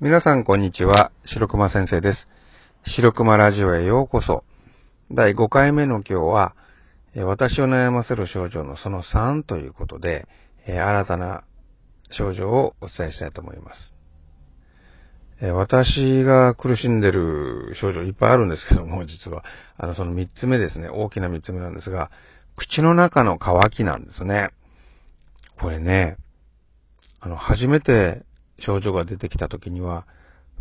皆さんこんにちは、白熊先生です。白熊ラジオへようこそ。第5回目の今日は、私を悩ませる症状のその3ということで、新たな症状をお伝えしたいと思います。私が苦しんでる症状いっぱいあるんですけども、実は。あの、その3つ目ですね。大きな3つ目なんですが、口の中の渇きなんですね。これね、あの、初めて症状が出てきた時には、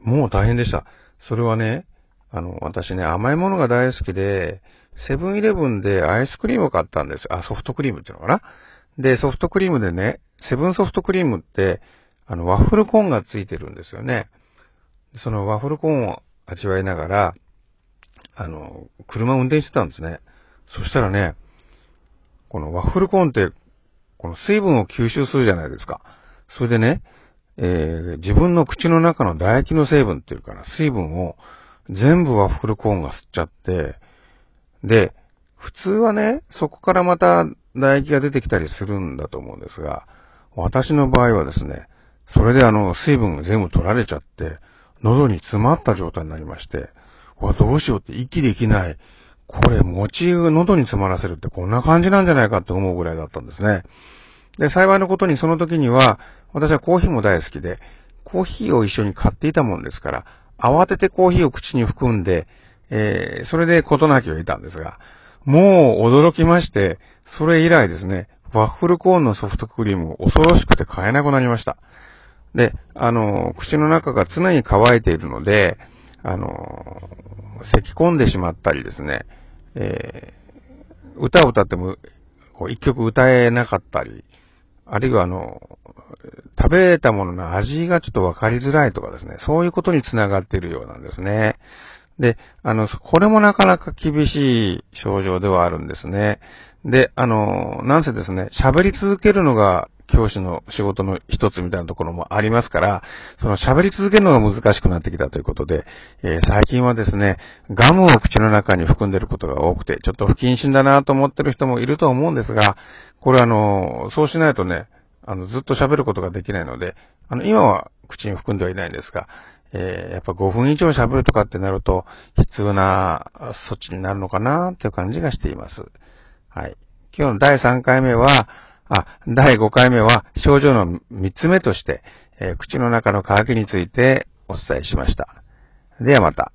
もう大変でした。それはね、あの、私ね、甘いものが大好きで、セブンイレブンでアイスクリームを買ったんです。あ、ソフトクリームっていうのかな？で、ソフトクリームでね、セブンソフトクリームって、あの、ワッフルコーンがついてるんですよね。そのワッフルコーンを味わいながら、あの、車を運転してたんですね。そしたらね、このワッフルコーンって、この水分を吸収するじゃないですか。それでね、えー、自分の口の中の唾液の成分っていうかな、水分を全部ワッフルコーンが吸っちゃって、で、普通はね、そこからまた唾液が出てきたりするんだと思うんですが、私の場合はですね、それであの、水分が全部取られちゃって、喉に詰まった状態になりまして、わ、どうしようって息できない。これ、餅を喉に詰まらせるってこんな感じなんじゃないかって思うぐらいだったんですね。で、幸いのことにその時には、私はコーヒーも大好きで、コーヒーを一緒に買っていたもんですから、慌ててコーヒーを口に含んで、えー、それで事なきを得たんですが、もう驚きまして、それ以来ですね、ワッフルコーンのソフトクリームを恐ろしくて買えなくなりました。で、あの、口の中が常に乾いているので、あの、咳込んでしまったりですね、えー、歌を歌っても、こう一曲歌えなかったり、あるいはあの、食べたものの味がちょっとわかりづらいとかですね、そういうことにつながっているようなんですね。で、あの、これもなかなか厳しい症状ではあるんですね。で、あの、なんせですね、喋り続けるのが教師の仕事の一つみたいなところもありますから、その喋り続けるのが難しくなってきたということで、えー、最近はですね、ガムを口の中に含んでることが多くて、ちょっと不謹慎だなと思ってる人もいると思うんですが、これあの、そうしないとね、あの、ずっと喋ることができないので、あの、今は口に含んではいないんですが、えー、やっぱ5分以上喋るとかってなると、必要な措置になるのかなという感じがしています。はい。今日の第3回目は、あ、第5回目は症状の3つ目として、えー、口の中の乾きについてお伝えしました。ではまた。